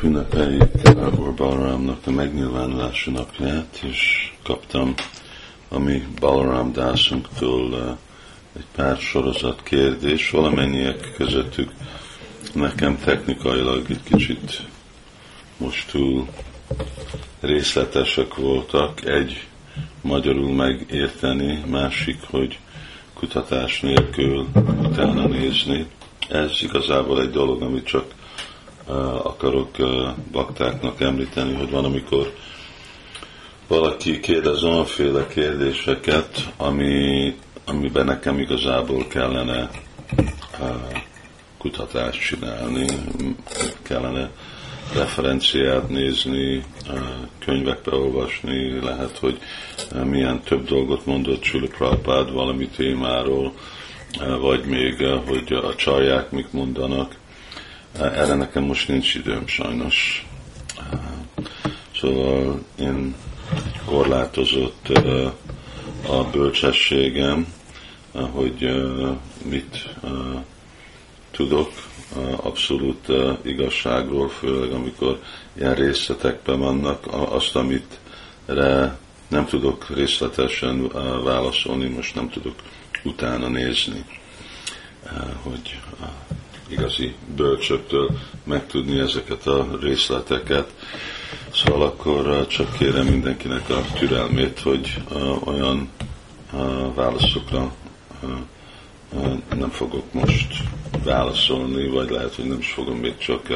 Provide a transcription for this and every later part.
Holnap ünnepeljük Úr Balaramnak a megnyilvánulási napját, és kaptam a mi Balaram Dászunktól egy pár sorozat kérdés, valamennyiek közöttük nekem technikailag egy kicsit most túl részletesek voltak. Egy magyarul megérteni, másik, hogy kutatás nélkül utána nézni. Ez igazából egy dolog, amit csak akarok baktáknak említeni, hogy van, amikor valaki kérdez olyanféle kérdéseket, ami, amiben nekem igazából kellene kutatást csinálni, kellene referenciát nézni, könyvekbe olvasni, lehet, hogy milyen több dolgot mondott Sula Prabhupád valami témáról, vagy még, hogy a csarják mik mondanak. Erre nekem most nincs időm sajnos. Szóval én korlátozott a bölcsességem, hogy mit tudok abszolút igazságról, főleg amikor ilyen részletekben vannak, azt, amit nem tudok részletesen válaszolni, most nem tudok utána nézni, hogy igazi bölcsöktől megtudni ezeket a részleteket. Szóval akkor csak kérem mindenkinek a türelmét, hogy olyan válaszokra nem fogok most válaszolni, vagy lehet, hogy nem is fogom még csak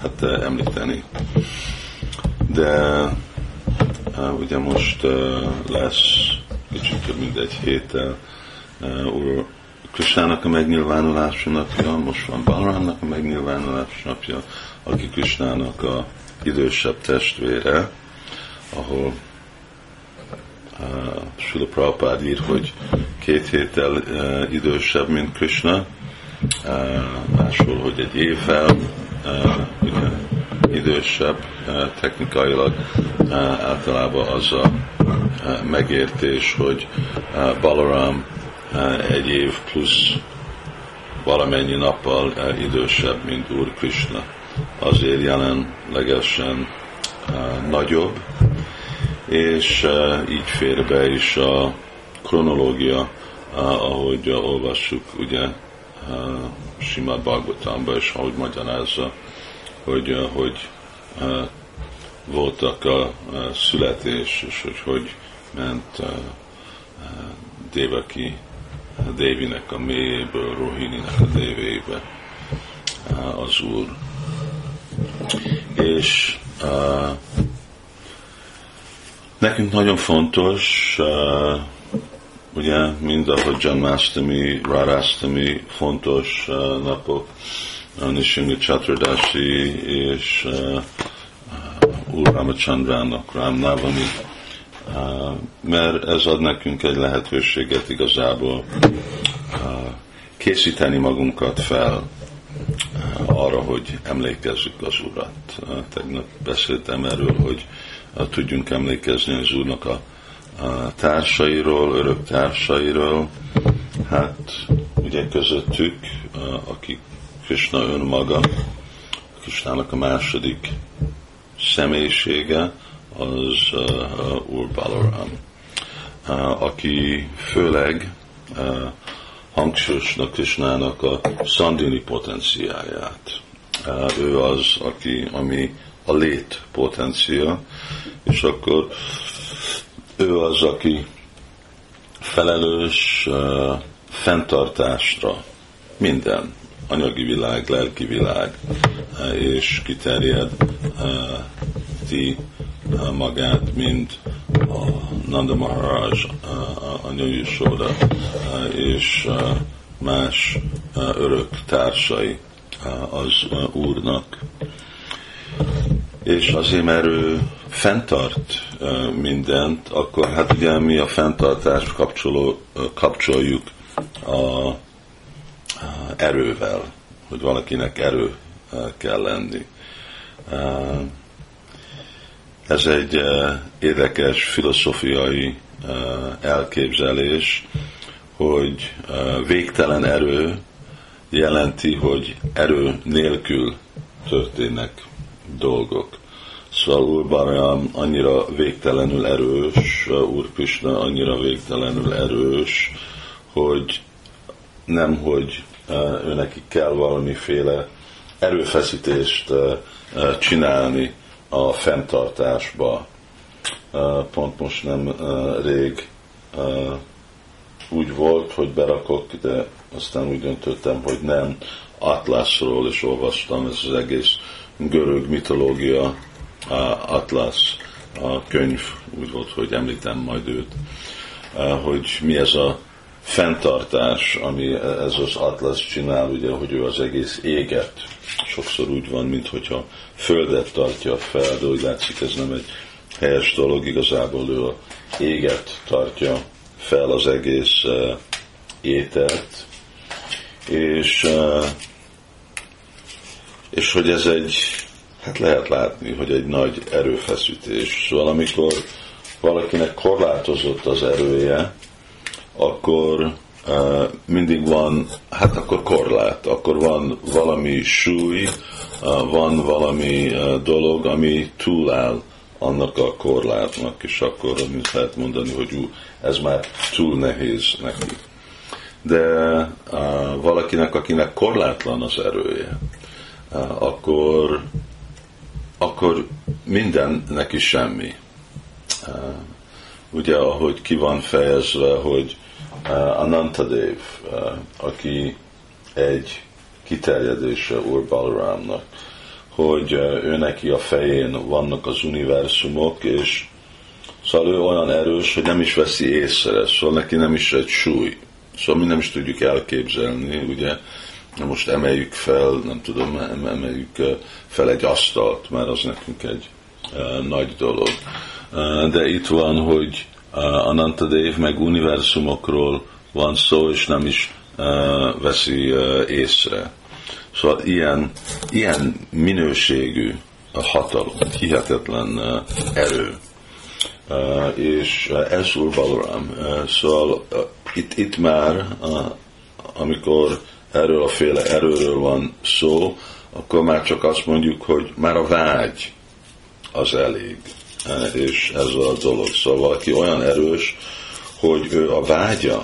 hát, említeni. De ugye most lesz kicsit több mint egy héttel Úr Krisnának a megnyilvánulási napja, most van Balrámnak a megnyilvánulási napja, aki Krisnának a idősebb testvére, ahol uh, Sula Prabhupád ír, hogy két héttel uh, idősebb, mint Krishna, uh, máshol, hogy egy évvel uh, ugye, idősebb, uh, technikailag uh, általában az a uh, megértés, hogy uh, Balaram egy év plusz valamennyi nappal idősebb, mint Úr Krishna. Azért jelenlegesen nagyobb, és így fér be is a kronológia, ahogy olvassuk ugye Simad Bhagavatamba, és ahogy magyarázza, hogy, hogy voltak a születés, és hogy hogy ment Devaki Dévinek a mélyéből, Rohininek a dévébe az Úr. És uh, nekünk nagyon fontos, uh, ugye mind ahogy Janmastami, Rarastami fontos uh, napok, a Nishinga és uh, Úr Ramachandrának, Ram Navami, mert ez ad nekünk egy lehetőséget igazából készíteni magunkat fel arra, hogy emlékezzük az Urat. Tegnap beszéltem erről, hogy tudjunk emlékezni az Úrnak a társairól, örök társairól. Hát ugye közöttük, aki Krishna önmaga, Krishnának a második személyisége, az uh, Úr Balaram, uh, aki főleg uh, hangsúlyosnak Krisnának a szandini potenciáját. Uh, ő az, aki, ami a lét potencia, és akkor ő az, aki felelős uh, fenntartásra minden, anyagi világ, lelki világ, uh, és kiterjed uh, ti magát, mint a Nanda Maharaj, a Női Soda és más örök társai az Úrnak. És azért, mert ő fenntart mindent, akkor hát ugye mi a fenntartást kapcsoló, kapcsoljuk a erővel, hogy valakinek erő kell lenni. Ez egy uh, érdekes filozófiai uh, elképzelés, hogy uh, végtelen erő jelenti, hogy erő nélkül történnek dolgok. Szóval Úr Barám annyira végtelenül erős, Úr Krishna annyira végtelenül erős, hogy nem, hogy ő neki kell valamiféle erőfeszítést csinálni a fenntartásba. Pont most nem rég úgy volt, hogy berakok, de aztán úgy döntöttem, hogy nem. Atlaszról is olvastam, ez az egész görög mitológia, Atlasz, a könyv, úgy volt, hogy említem majd őt, hogy mi ez a fenntartás, ami ez az Atlasz csinál, ugye, hogy ő az egész éget, sokszor úgy van, mintha földet tartja fel, de úgy látszik, ez nem egy helyes dolog, igazából ő a éget tartja fel az egész uh, ételt, és, uh, és hogy ez egy, hát lehet látni, hogy egy nagy erőfeszítés. Szóval amikor valakinek korlátozott az erője, akkor uh, mindig van, hát akkor korlát, akkor van valami súly, uh, van valami uh, dolog, ami túláll annak a korlátnak, és akkor amit lehet mondani, hogy ú, ez már túl nehéz neki. De uh, valakinek, akinek korlátlan az erője, uh, akkor, akkor minden neki semmi. Uh, ugye, ahogy ki van fejezve, hogy uh, Anantadev, uh, aki egy kiterjedése Úr Balramnak, hogy ő neki a fején vannak az univerzumok, és szóval ő olyan erős, hogy nem is veszi észre, szóval neki nem is egy súly. Szóval mi nem is tudjuk elképzelni, ugye, most emeljük fel, nem tudom, emeljük fel egy asztalt, mert az nekünk egy nagy dolog. De itt van, hogy Anantadev meg univerzumokról van szó, és nem is veszi észre. Szóval ilyen, ilyen minőségű a hatalom, hihetetlen erő. És ez Úr Balaram. Szóval itt, itt már, amikor erről a féle erőről van szó, akkor már csak azt mondjuk, hogy már a vágy az elég. És ez a dolog. Szóval valaki olyan erős, hogy ő a vágya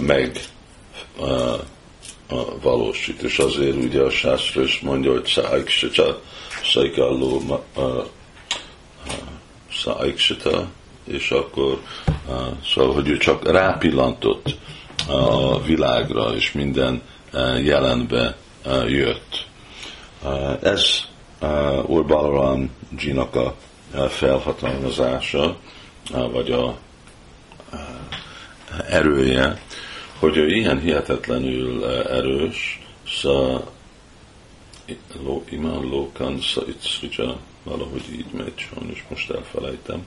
meg a valósít, és azért ugye a sászra is mondja, hogy száiksita, szaikalló száiksita, és akkor szóval, hogy ő csak rápillantott a világra, és minden jelenbe jött. Ez Úr Balaram a felhatalmazása, vagy a erője, hogy ő ilyen hihetetlenül erős, sza imán lókan sza itzrija, valahogy így megy, sajnos most elfelejtem,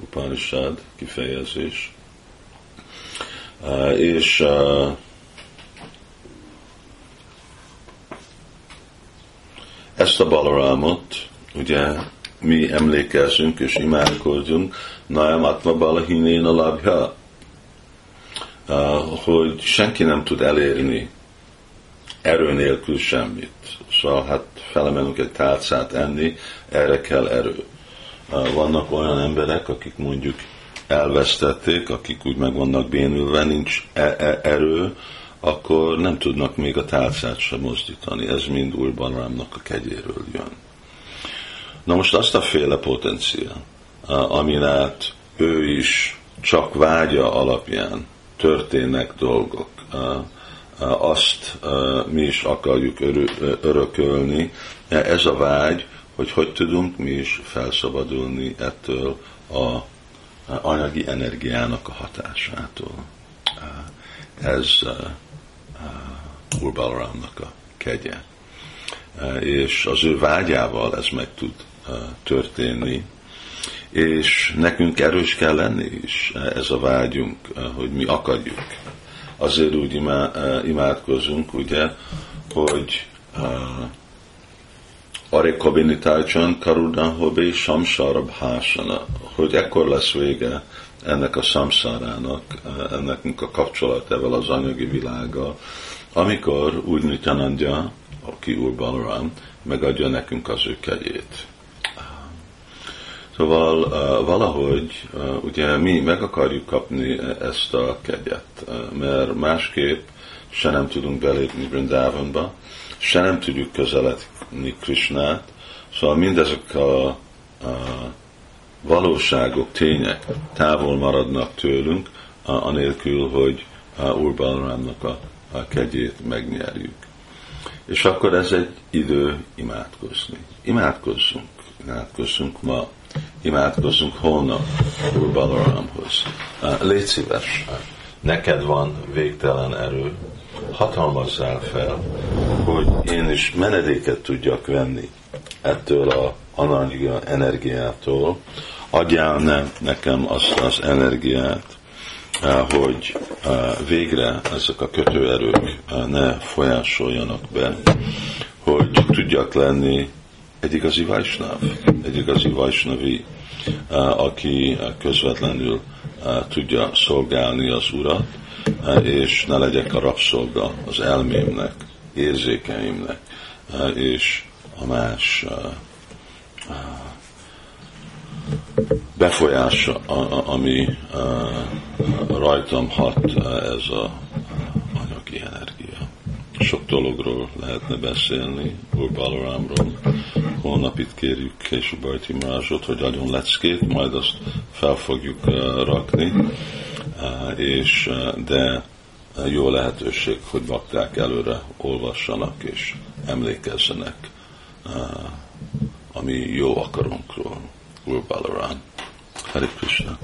Upanishad kifejezés. És ezt a Balaramot, ugye mi emlékezünk és imádkozunk, Nayam Atma Balahinén a labja, hogy senki nem tud elérni erő nélkül semmit. Szóval hát felemelünk egy tálcát enni, erre kell erő. Vannak olyan emberek, akik mondjuk elvesztették, akik úgy meg vannak bénülve, nincs e- e- erő, akkor nem tudnak még a tálcát sem mozdítani. Ez mind Úr Balrámnak a kegyéről jön. Na most azt a féle potenciál, amin át ő is csak vágya alapján történnek dolgok. Azt mi is akarjuk örökölni. Ez a vágy, hogy hogy tudunk mi is felszabadulni ettől a anyagi energiának a hatásától. Ez Úr Balaramnak a kegye. És az ő vágyával ez meg tud történni, és nekünk erős kell lenni is ez a vágyunk, hogy mi akarjuk. Azért úgy imádkozunk, ugye, hogy Are Kobinitácsan Karuna Hobé Samsarab Hásana, hogy ekkor lesz vége ennek a samszárának, ennek a kapcsolatával az anyagi világgal, amikor úgy Nityanandja, aki Úr Balaram, megadja nekünk az ő kegyét. Szóval uh, valahogy uh, ugye mi meg akarjuk kapni ezt a kegyet, uh, mert másképp se nem tudunk belépni Brindávonba, se nem tudjuk közeledni Krishnát, szóval mindezek a, a valóságok, tények távol maradnak tőlünk, anélkül, hogy Úr Balramnak a, a kegyét megnyerjük. És akkor ez egy idő imádkozni. Imádkozzunk, imádkozzunk ma, imádkozzunk holnap Úr Balaramhoz. Légy szíves, neked van végtelen erő, hatalmazzál fel, hogy én is menedéket tudjak venni ettől a anargia energiától, adjál ne, nekem azt az energiát, hogy végre ezek a kötőerők ne folyásoljanak be, hogy tudjak lenni egy igazi vajsnáv, egy igazi vajsnavi, aki közvetlenül tudja szolgálni az Urat, és ne legyek a rabszolga az elmémnek, érzékeimnek, és a más befolyása, ami rajtam hat ez a. Sok dologról lehetne beszélni, Úr Balarámról. Holnap itt kérjük később Bajti Mázsot, hogy adjon leckét, majd azt fel fogjuk rakni, és de jó lehetőség, hogy bakták előre olvassanak és emlékezzenek ami jó akarunkról. Úr Balaram. Hare Krishna.